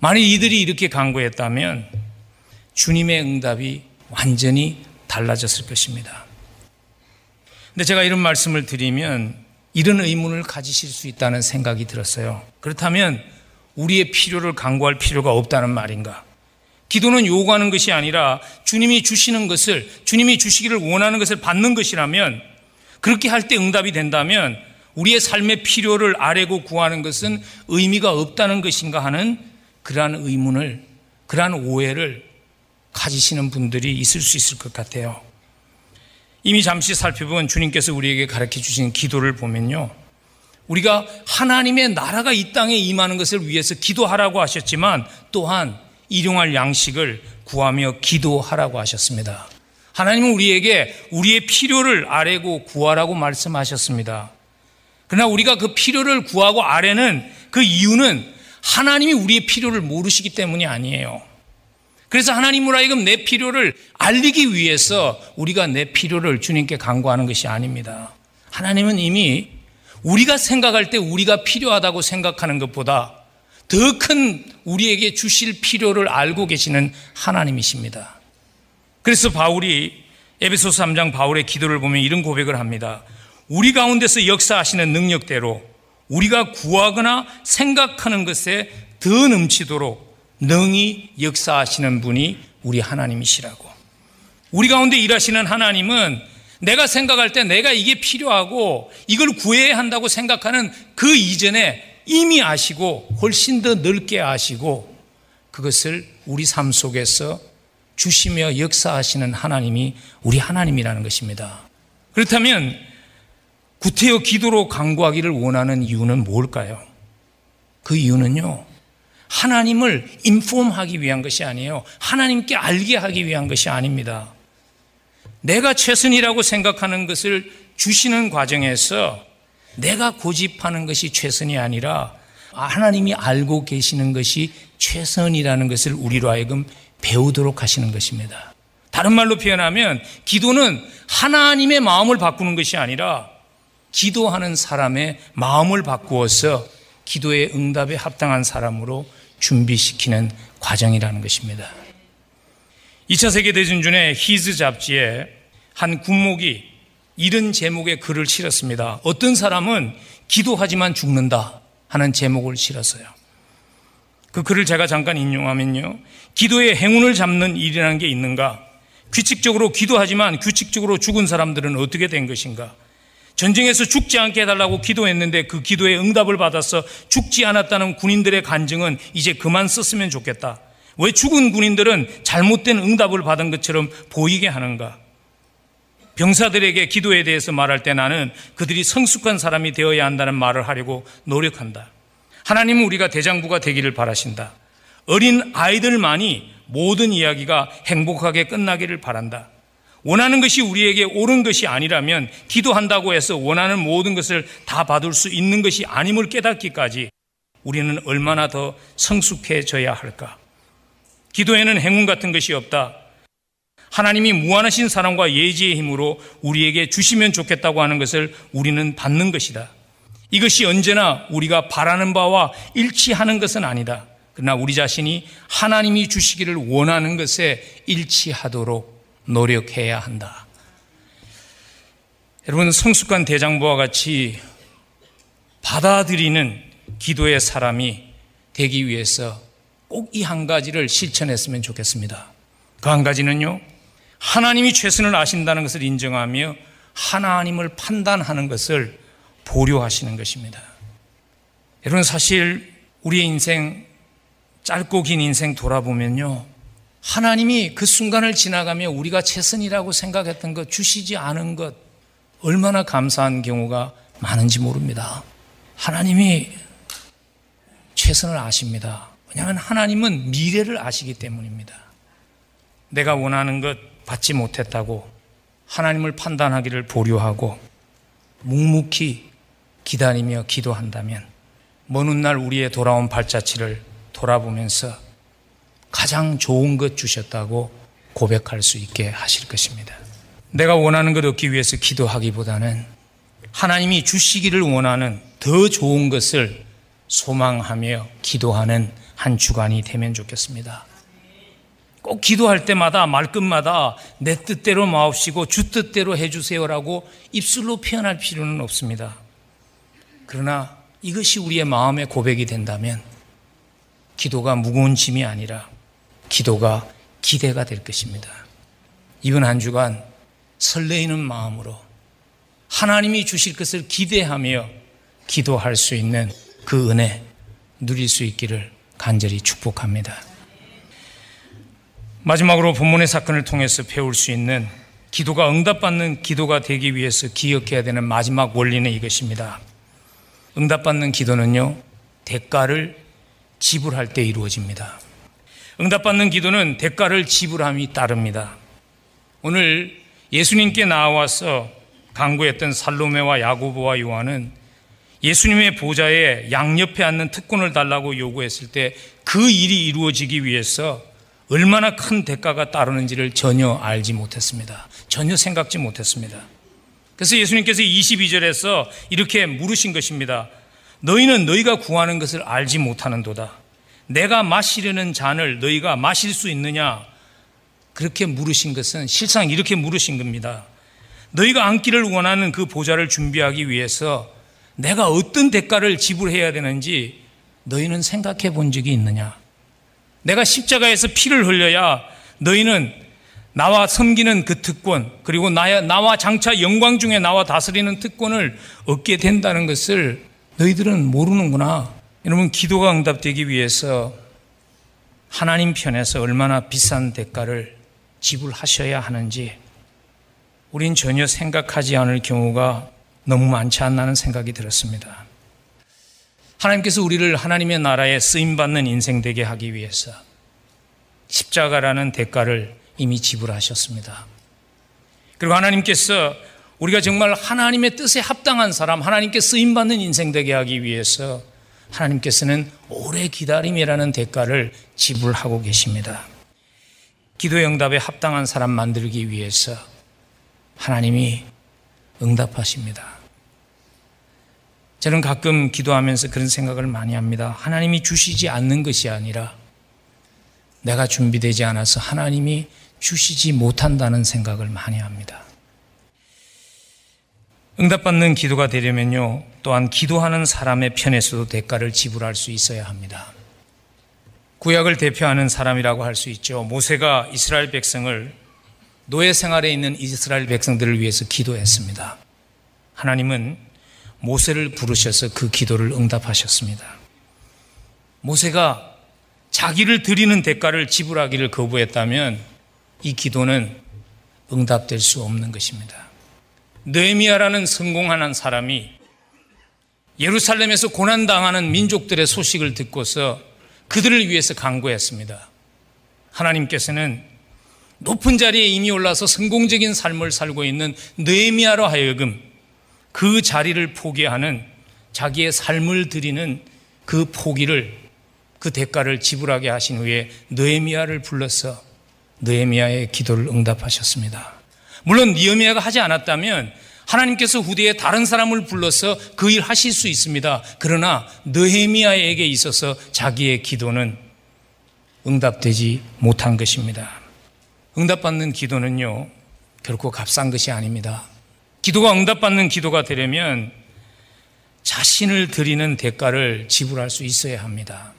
S3: 만약 이들이 이렇게 간구했다면 주님의 응답이 완전히 달라졌을 것입니다. 근데 제가 이런 말씀을 드리면 이런 의문을 가지실 수 있다는 생각이 들었어요. 그렇다면 우리의 필요를 강구할 필요가 없다는 말인가? 기도는 요구하는 것이 아니라 주님이 주시는 것을, 주님이 주시기를 원하는 것을 받는 것이라면 그렇게 할 때 응답이 된다면 우리의 삶의 필요를 아래고 구하는 것은 의미가 없다는 것인가 하는 그러한 의문을, 그러한 오해를 가지시는 분들이 있을 수 있을 것 같아요. 이미 잠시 살펴본 주님께서 우리에게 가르쳐 주신 기도를 보면요. 우리가 하나님의 나라가 이 땅에 임하는 것을 위해서 기도하라고 하셨지만 또한 일용할 양식을 구하며 기도하라고 하셨습니다. 하나님은 우리에게 우리의 필요를 아래고 구하라고 말씀하셨습니다. 그러나 우리가 그 필요를 구하고 아래는 그 이유는 하나님이 우리의 필요를 모르시기 때문이 아니에요. 그래서 하나님으로 하여금 내 필요를 알리기 위해서 우리가 내 필요를 주님께 간구하는 것이 아닙니다. 하나님은 이미 우리가 생각할 때 우리가 필요하다고 생각하는 것보다 더 큰 우리에게 주실 필요를 알고 계시는 하나님이십니다. 그래서 바울이 에베소서 3장 바울의 기도를 보면 이런 고백을 합니다. 우리 가운데서 역사하시는 능력대로 우리가 구하거나 생각하는 것에 더 넘치도록 능히 역사하시는 분이 우리 하나님이시라고. 우리 가운데 일하시는 하나님은 내가 생각할 때 내가 이게 필요하고 이걸 구해야 한다고 생각하는 그 이전에 이미 아시고 훨씬 더 넓게 아시고 그것을 우리 삶 속에서 주시며 역사하시는 하나님이 우리 하나님이라는 것입니다. 그렇다면 구태여 기도로 강구하기를 원하는 이유는 뭘까요? 그 이유는요. 하나님을 인폼하기 위한 것이 아니에요. 하나님께 알게 하기 위한 것이 아닙니다. 내가 최선이라고 생각하는 것을 주시는 과정에서 내가 고집하는 것이 최선이 아니라 하나님이 알고 계시는 것이 최선이라는 것을 우리로 하여금 배우도록 하시는 것입니다. 다른 말로 표현하면 기도는 하나님의 마음을 바꾸는 것이 아니라 기도하는 사람의 마음을 바꾸어서 기도의 응답에 합당한 사람으로 준비시키는 과정이라는 것입니다. 2차 세계대전 중에 히즈 잡지에 한 군목이 이런 제목의 글을 실었습니다. 어떤 사람은 기도하지만 죽는다 하는 제목을 실었어요. 그 글을 제가 잠깐 인용하면요. 기도의 행운을 잡는 일이라는 게 있는가? 규칙적으로 기도하지만 규칙적으로 죽은 사람들은 어떻게 된 것인가? 전쟁에서 죽지 않게 해달라고 기도했는데 그 기도에 응답을 받아서 죽지 않았다는 군인들의 간증은 이제 그만 썼으면 좋겠다. 왜 죽은 군인들은 잘못된 응답을 받은 것처럼 보이게 하는가? 병사들에게 기도에 대해서 말할 때 나는 그들이 성숙한 사람이 되어야 한다는 말을 하려고 노력한다. 하나님은 우리가 대장부가 되기를 바라신다. 어린 아이들만이 모든 이야기가 행복하게 끝나기를 바란다. 원하는 것이 우리에게 옳은 것이 아니라면 기도한다고 해서 원하는 모든 것을 다 받을 수 있는 것이 아님을 깨닫기까지 우리는 얼마나 더 성숙해져야 할까? 기도에는 행운 같은 것이 없다. 하나님이 무한하신 사랑과 예지의 힘으로 우리에게 주시면 좋겠다고 하는 것을 우리는 받는 것이다. 이것이 언제나 우리가 바라는 바와 일치하는 것은 아니다. 그러나 우리 자신이 하나님이 주시기를 원하는 것에 일치하도록 노력해야 한다. 여러분, 성숙한 대장부와 같이 받아들이는 기도의 사람이 되기 위해서 꼭 이 한 가지를 실천했으면 좋겠습니다. 그 한 가지는요, 하나님이 최선을 아신다는 것을 인정하며 하나님을 판단하는 것을 보류하시는 것입니다. 여러분, 사실 우리의 인생, 짧고 긴 인생 돌아보면요, 하나님이 그 순간을 지나가며 우리가 최선이라고 생각했던 것, 주시지 않은 것, 얼마나 감사한 경우가 많은지 모릅니다. 하나님이 최선을 아십니다. 왜냐하면 하나님은 미래를 아시기 때문입니다. 내가 원하는 것 받지 못했다고 하나님을 판단하기를 보류하고 묵묵히 기다리며 기도한다면 먼 훗날 우리의 돌아온 발자취를 돌아보면서 가장 좋은 것 주셨다고 고백할 수 있게 하실 것입니다. 내가 원하는 것 얻기 위해서 기도하기보다는 하나님이 주시기를 원하는 더 좋은 것을 소망하며 기도하는 한 주간이 되면 좋겠습니다. 꼭 기도할 때마다 말끝마다 내 뜻대로 마옵시고 주 뜻대로 해주세요라고 입술로 표현할 필요는 없습니다. 그러나 이것이 우리의 마음의 고백이 된다면 기도가 무거운 짐이 아니라 기도가 기대가 될 것입니다. 이번 한 주간 설레이는 마음으로 하나님이 주실 것을 기대하며 기도할 수 있는 그 은혜 누릴 수 있기를 간절히 축복합니다. 마지막으로 본문의 사건을 통해서 배울 수 있는 기도가 응답받는 기도가 되기 위해서 기억해야 되는 마지막 원리는 이것입니다. 응답받는 기도는요, 대가를 지불할 때 이루어집니다. 응답받는 기도는 대가를 지불함이 따릅니다. 오늘 예수님께 나와서 강구했던 살로메와 야고보와 요한은 예수님의 보좌에 양옆에 앉는 특권을 달라고 요구했을 때 그 일이 이루어지기 위해서 얼마나 큰 대가가 따르는지를 전혀 알지 못했습니다. 전혀 생각지 못했습니다. 그래서 예수님께서 22절에서 이렇게 물으신 것입니다. 너희는 너희가 구하는 것을 알지 못하는도다. 내가 마시려는 잔을 너희가 마실 수 있느냐? 그렇게 물으신 것은 실상 이렇게 물으신 겁니다. 너희가 앉기를 원하는 그 보좌를 준비하기 위해서 내가 어떤 대가를 지불해야 되는지 너희는 생각해 본 적이 있느냐? 내가 십자가에서 피를 흘려야 너희는 나와 섬기는 그 특권, 그리고 나와 장차 영광 중에 나와 다스리는 특권을 얻게 된다는 것을 너희들은 모르는구나. 여러분, 기도가 응답되기 위해서 하나님 편에서 얼마나 비싼 대가를 지불하셔야 하는지 우린 전혀 생각하지 않을 경우가 너무 많지 않나는 생각이 들었습니다. 하나님께서 우리를 하나님의 나라에 쓰임받는 인생 되게 하기 위해서 십자가라는 대가를 이미 지불하셨습니다. 그리고 하나님께서 우리가 정말 하나님의 뜻에 합당한 사람, 하나님께 쓰임받는 인생 되게 하기 위해서 하나님께서는 오래 기다림이라는 대가를 지불하고 계십니다. 기도의 응답에 합당한 사람 만들기 위해서 하나님이 응답하십니다. 저는 가끔 기도하면서 그런 생각을 많이 합니다. 하나님이 주시지 않는 것이 아니라 내가 준비되지 않아서 하나님이 주시지 못한다는 생각을 많이 합니다. 응답받는 기도가 되려면요, 또한 기도하는 사람의 편에서도 대가를 지불할 수 있어야 합니다. 구약을 대표하는 사람이라고 할 수 있죠. 모세가 이스라엘 백성을 노예 생활에 있는 이스라엘 백성들을 위해서 기도했습니다. 하나님은 모세를 부르셔서 그 기도를 응답하셨습니다. 모세가 자기를 드리는 대가를 지불하기를 거부했다면 이 기도는 응답될 수 없는 것입니다. 느헤미야라는 성공하는 사람이 예루살렘에서 고난 당하는 민족들의 소식을 듣고서 그들을 위해서 강구했습니다. 하나님께서는 높은 자리에 이미 올라서 성공적인 삶을 살고 있는 느헤미야로 하여금 그 자리를 포기하는 자기의 삶을 드리는 그 포기를 그 대가를 지불하게 하신 후에 느헤미야를 불러서 느헤미야의 기도를 응답하셨습니다. 물론 니에미야가 하지 않았다면 하나님께서 후대에 다른 사람을 불러서 그 일 하실 수 있습니다. 그러나 느헤미야에게 있어서 자기의 기도는 응답되지 못한 것입니다. 응답받는 기도는요, 결코 값싼 것이 아닙니다. 기도가 응답받는 기도가 되려면 자신을 드리는 대가를 지불할 수 있어야 합니다.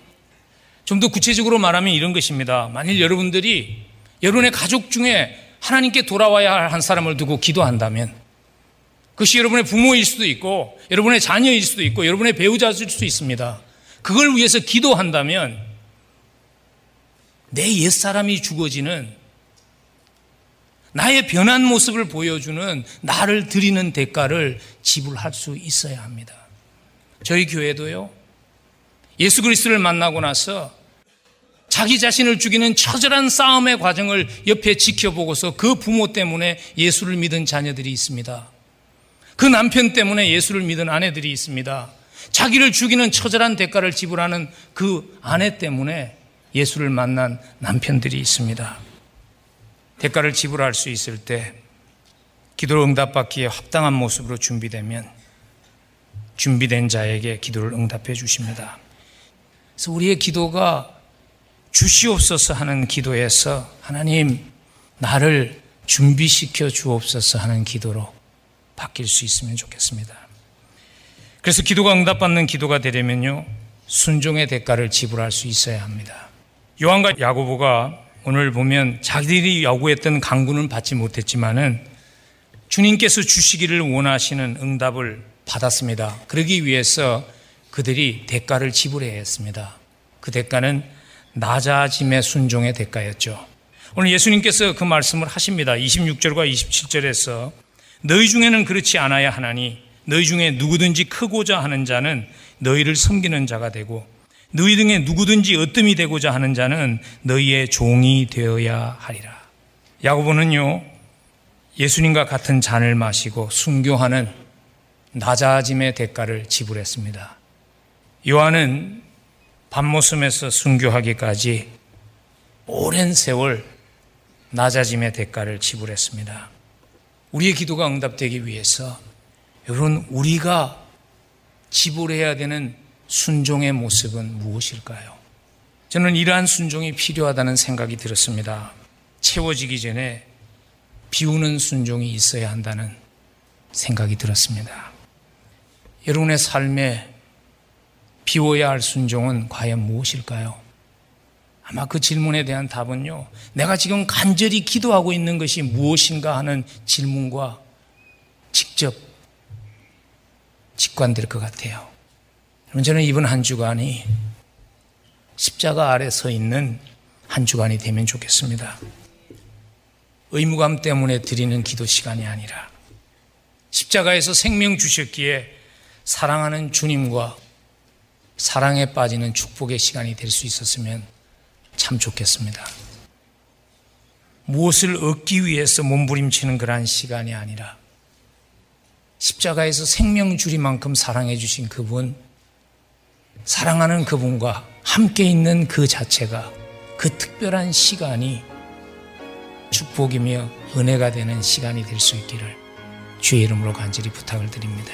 S3: 좀 더 구체적으로 말하면 이런 것입니다. 만일 여러분들이 여러분의 가족 중에 하나님께 돌아와야 할 한 사람을 두고 기도한다면 그것이 여러분의 부모일 수도 있고 여러분의 자녀일 수도 있고 여러분의 배우자일 수도 있습니다. 그걸 위해서 기도한다면 내 옛사람이 죽어지는 나의 변한 모습을 보여주는 나를 드리는 대가를 지불할 수 있어야 합니다. 저희 교회도요. 예수 그리스도를 만나고 나서 자기 자신을 죽이는 처절한 싸움의 과정을 옆에 지켜보고서 그 부모 때문에 예수를 믿은 자녀들이 있습니다. 그 남편 때문에 예수를 믿은 아내들이 있습니다. 자기를 죽이는 처절한 대가를 지불하는 그 아내 때문에 예수를 만난 남편들이 있습니다. 대가를 지불할 수 있을 때 기도를 응답받기에 합당한 모습으로 준비되면 준비된 자에게 기도를 응답해 주십니다. 그래서 우리의 기도가 주시옵소서 하는 기도에서 하나님 나를 준비시켜 주옵소서 하는 기도로 바뀔 수 있으면 좋겠습니다. 그래서 기도가 응답받는 기도가 되려면요 순종의 대가를 지불할 수 있어야 합니다. 요한과 야고보가 오늘 보면 자기들이 요구했던 강구는 받지 못했지만은 주님께서 주시기를 원하시는 응답을 받았습니다. 그러기 위해서 그들이 대가를 지불해야 했습니다. 그 대가는 낮아짐의 순종의 대가였죠. 오늘 예수님께서 그 말씀을 하십니다. 26절과 27절에서 너희 중에는 그렇지 않아야 하나니 너희 중에 누구든지 크고자 하는 자는 너희를 섬기는 자가 되고 너희 중에 누구든지 어뜸이 되고자 하는 자는 너희의 종이 되어야 하리라. 야고보는요, 예수님과 같은 잔을 마시고 순교하는 낮아짐의 대가를 지불했습니다. 요한은 밤모섬에서 순교하기까지 오랜 세월 낮아짐의 대가를 지불했습니다. 우리의 기도가 응답되기 위해서 여러분 우리가 지불해야 되는 순종의 모습은 무엇일까요? 저는 이러한 순종이 필요하다는 생각이 들었습니다. 채워지기 전에 비우는 순종이 있어야 한다는 생각이 들었습니다. 여러분의 삶에 비워야 할 순종은 과연 무엇일까요? 아마 그 질문에 대한 답은요, 내가 지금 간절히 기도하고 있는 것이 무엇인가 하는 질문과 직접 직관될 것 같아요. 여러분, 저는 이번 한 주간이 십자가 아래 서 있는 한 주간이 되면 좋겠습니다. 의무감 때문에 드리는 기도 시간이 아니라 십자가에서 생명 주셨기에 사랑하는 주님과 사랑에 빠지는 축복의 시간이 될 수 있었으면 참 좋겠습니다. 무엇을 얻기 위해서 몸부림치는 그러한 시간이 아니라 십자가에서 생명 주리만큼 사랑해 주신 그분, 사랑하는 그분과 함께 있는 그 자체가 그 특별한 시간이 축복이며 은혜가 되는 시간이 될 수 있기를 주의 이름으로 간절히 부탁을 드립니다.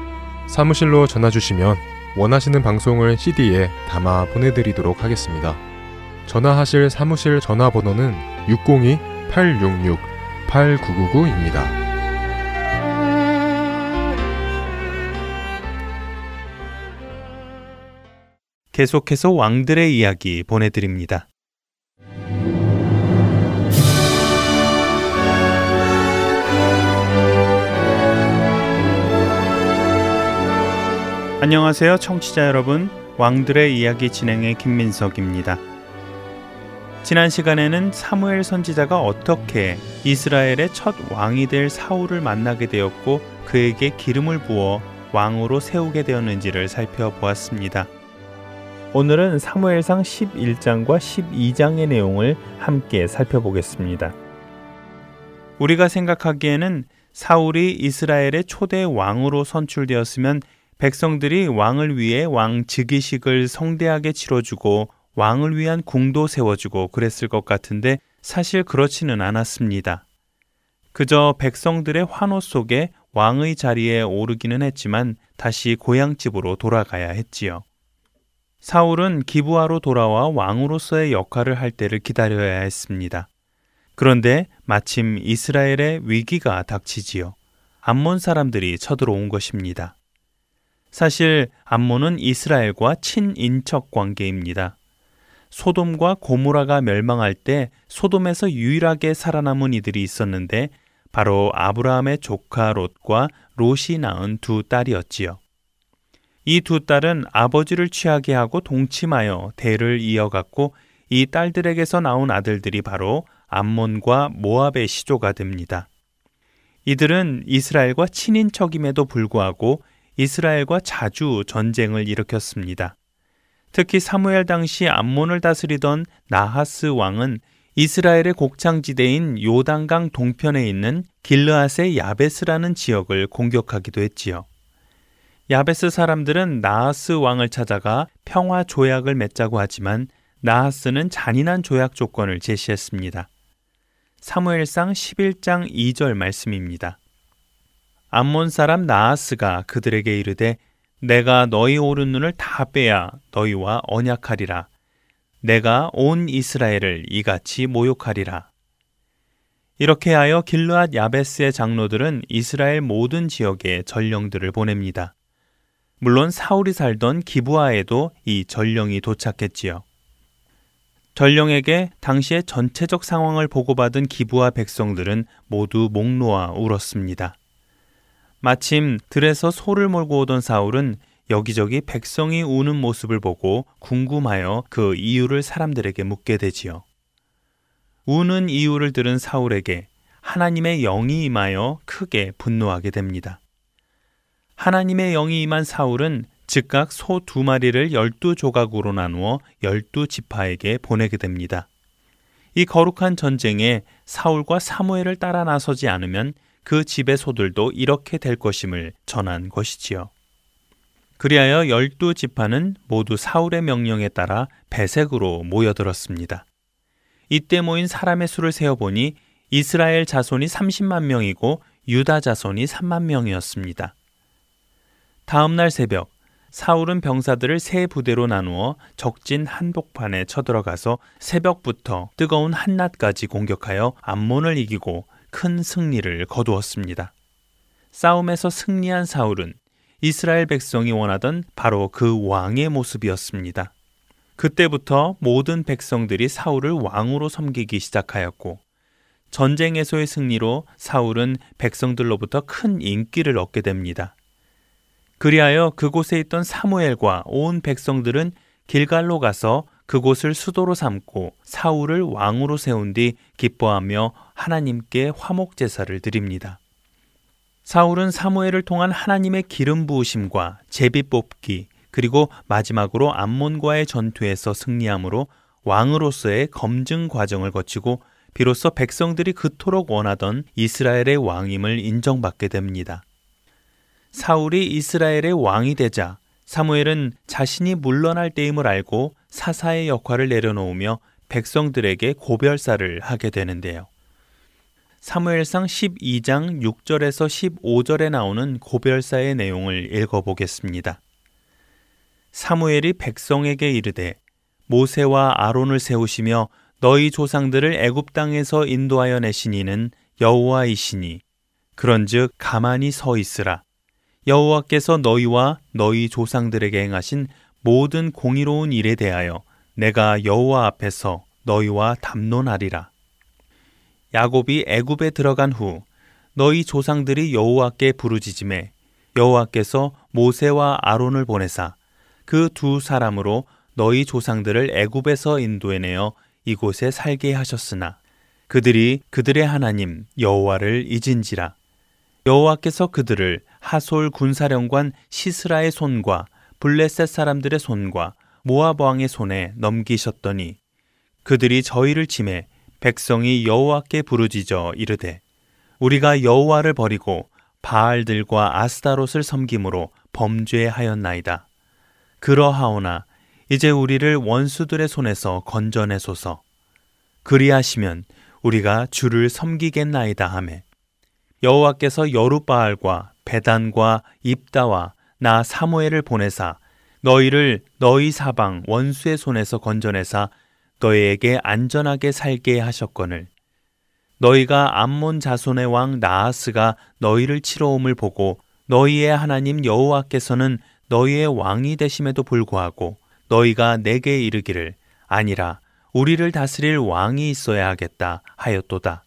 S4: 사무실로 전화 주시면 원하시는 방송을 CD에 담아 보내드리도록 하겠습니다. 전화하실 사무실 전화번호는 602-866-8999입니다.
S2: 계속해서 왕들의 이야기 보내드립니다. 안녕하세요, 청취자 여러분. 왕들의 이야기 진행의 김민석입니다. 지난 시간에는 사무엘 선지자가 어떻게 이스라엘의 첫 왕이 될 사울을 만나게 되었고 그에게 기름을 부어 왕으로 세우게 되었는지를 살펴보았습니다. 오늘은 사무엘상 11장과 12장의 내용을 함께 살펴보겠습니다. 우리가 생각하기에는 사울이 이스라엘의 초대 왕으로 선출되었으면 백성들이 왕을 위해 왕 즉위식을 성대하게 치러주고 왕을 위한 궁도 세워주고 그랬을 것 같은데 사실 그렇지는 않았습니다. 그저 백성들의 환호 속에 왕의 자리에 오르기는 했지만 다시 고향집으로 돌아가야 했지요. 사울은 기부하로 돌아와 왕으로서의 역할을 할 때를 기다려야 했습니다. 그런데 마침 이스라엘의 위기가 닥치지요. 암몬 사람들이 쳐들어온 것입니다. 사실 암몬은 이스라엘과 친인척 관계입니다. 소돔과 고모라가 멸망할 때 소돔에서 유일하게 살아남은 이들이 있었는데 바로 아브라함의 조카 롯과 롯이 낳은 두 딸이었지요. 이 두 딸은 아버지를 취하게 하고 동침하여 대를 이어갔고 이 딸들에게서 나온 아들들이 바로 암몬과 모압의 시조가 됩니다. 이들은 이스라엘과 친인척임에도 불구하고 이스라엘과 자주 전쟁을 일으켰습니다. 특히 사무엘 당시 암몬을 다스리던 나하스 왕은 이스라엘의 곡창지대인 요단강 동편에 있는 길르앗의 야베스라는 지역을 공격하기도 했지요. 야베스 사람들은 나하스 왕을 찾아가 평화 조약을 맺자고 하지만 나하스는 잔인한 조약 조건을 제시했습니다. 사무엘상 11장 2절 말씀입니다. 암몬 사람 나하스가 그들에게 이르되 내가 너희 오른 눈을 다 빼야 너희와 언약하리라. 내가 온 이스라엘을 이같이 모욕하리라. 이렇게 하여 길르앗 야베스의 장로들은 이스라엘 모든 지역에 전령들을 보냅니다. 물론 사울이 살던 기부하에도 이 전령이 도착했지요. 전령에게 당시의 전체적 상황을 보고받은 기부하 백성들은 모두 목 놓아 울었습니다. 마침 들에서 소를 몰고 오던 사울은 여기저기 백성이 우는 모습을 보고 궁금하여 그 이유를 사람들에게 묻게 되지요. 우는 이유를 들은 사울에게 하나님의 영이 임하여 크게 분노하게 됩니다. 하나님의 영이 임한 사울은 즉각 소 두 마리를 열두 조각으로 나누어 열두 지파에게 보내게 됩니다. 이 거룩한 전쟁에 사울과 사무엘을 따라 나서지 않으면 그 집의 소들도 이렇게 될 것임을 전한 것이지요. 그리하여 열두 지파는 모두 사울의 명령에 따라 배색으로 모여들었습니다. 이때 모인 사람의 수를 세어보니 이스라엘 자손이 30만 명이고 유다 자손이 3만 명이었습니다. 다음 날 새벽 사울은 병사들을 세 부대로 나누어 적진 한복판에 쳐들어가서 새벽부터 뜨거운 한낮까지 공격하여 암몬을 이기고 큰 승리를 거두었습니다. 싸움에서 승리한 사울은 이스라엘 백성이 원하던 바로 그 왕의 모습이었습니다. 그때부터 모든 백성들이 사울을 왕으로 섬기기 시작하였고 전쟁에서의 승리로 사울은 백성들로부터 큰 인기를 얻게 됩니다. 그리하여 그곳에 있던 사무엘과 온 백성들은 길갈로 가서 그곳을 수도로 삼고 사울을 왕으로 세운 뒤 기뻐하며 하나님께 화목 제사를 드립니다. 사울은 사무엘을 통한 하나님의 기름 부으심과 제비 뽑기 그리고 마지막으로 암몬과의 전투에서 승리함으로 왕으로서의 검증 과정을 거치고 비로소 백성들이 그토록 원하던 이스라엘의 왕임을 인정받게 됩니다. 사울이 이스라엘의 왕이 되자 사무엘은 자신이 물러날 때임을 알고 사사의 역할을 내려놓으며 백성들에게 고별사를 하게 되는데요. 사무엘상 12장 6절에서 15절에 나오는 고별사의 내용을 읽어보겠습니다. 사무엘이 백성에게 이르되 모세와 아론을 세우시며 너희 조상들을 애굽 땅에서 인도하여 내신 이는 여호와이시니 그런즉 가만히 서 있으라 여호와께서 너희와 너희 조상들에게 행하신 모든 공의로운 일에 대하여 내가 여호와 앞에서 너희와 담론하리라. 야곱이 애굽에 들어간 후 너희 조상들이 여호와께 부르짖음에 여호와께서 모세와 아론을 보내사 그 두 사람으로 너희 조상들을 애굽에서 인도해내어 이곳에 살게 하셨으나 그들이 그들의 하나님 여호와를 잊은지라 여호와께서 그들을 하솔 군사령관 시스라의 손과 블레셋 사람들의 손과 모압 왕의 손에 넘기셨더니 그들이 저희를 침해 백성이 여호와께 부르짖어 이르되 우리가 여호와를 버리고 바알들과 아스타롯을 섬김으로 범죄하였나이다. 그러하오나 이제 우리를 원수들의 손에서 건져내소서. 그리하시면 우리가 주를 섬기겠나이다 하매 여호와께서 여룻바알과 베단과 입다와 나 사무엘을 보내사 너희를 너희 사방 원수의 손에서 건져내사 너희에게 안전하게 살게 하셨거늘 너희가 암몬 자손의 왕 나하스가 너희를 치러옴을 보고 너희의 하나님 여호와께서는 너희의 왕이 되심에도 불구하고 너희가 내게 이르기를 아니라 우리를 다스릴 왕이 있어야 하겠다 하였도다.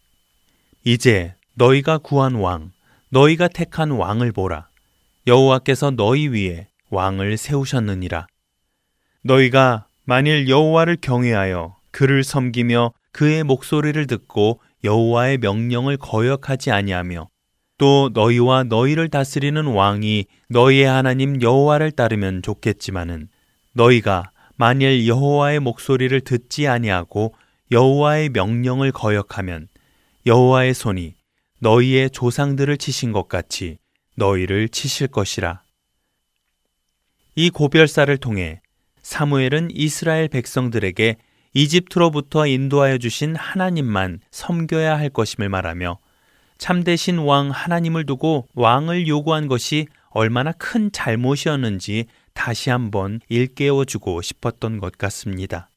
S2: 이제 너희가 구한 왕, 너희가 택한 왕을 보라. 여호와께서 너희 위에 왕을 세우셨느니라. 너희가 만일 여호와를 경외하여 그를 섬기며 그의 목소리를 듣고 여호와의 명령을 거역하지 아니하며 또 너희와 너희를 다스리는 왕이 너희의 하나님 여호와를 따르면 좋겠지만은 너희가 만일 여호와의 목소리를 듣지 아니하고 여호와의 명령을 거역하면 여호와의 손이 너희의 조상들을 치신 것 같이 너희를 치실 것이라. 이 고별사를 통해 사무엘은 이스라엘 백성들에게 이집트로부터 인도하여 주신 하나님만 섬겨야 할 것임을 말하며 참되신 왕 하나님을 두고 왕을 요구한 것이 얼마나 큰 잘못이었는지 다시 한번 일깨워 주고 싶었던 것 같습니다.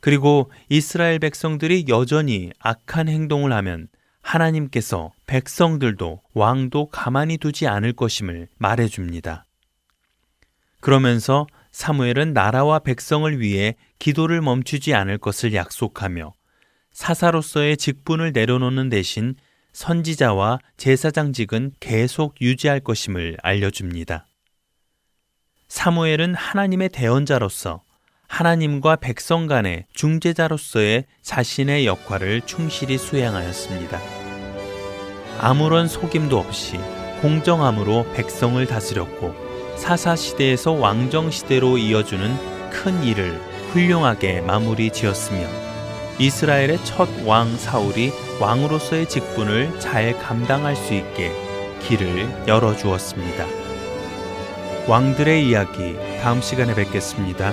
S2: 그리고 이스라엘 백성들이 여전히 악한 행동을 하면 하나님께서 백성들도 왕도 가만히 두지 않을 것임을 말해 줍니다. 그러면서 사무엘은 나라와 백성을 위해 기도를 멈추지 않을 것을 약속하며 사사로서의 직분을 내려놓는 대신 선지자와 제사장직은 계속 유지할 것임을 알려줍니다. 사무엘은 하나님의 대언자로서 하나님과 백성 간의 중재자로서의 자신의 역할을 충실히 수행하였습니다. 아무런 속임도 없이 공정함으로 백성을 다스렸고 사사 시대에서 왕정 시대로 이어주는 큰 일을 훌륭하게 마무리 지었으며 이스라엘의 첫 왕 사울이 왕으로서의 직분을 잘 감당할 수 있게 길을 열어 주었습니다. 왕들의 이야기 다음 시간에 뵙겠습니다.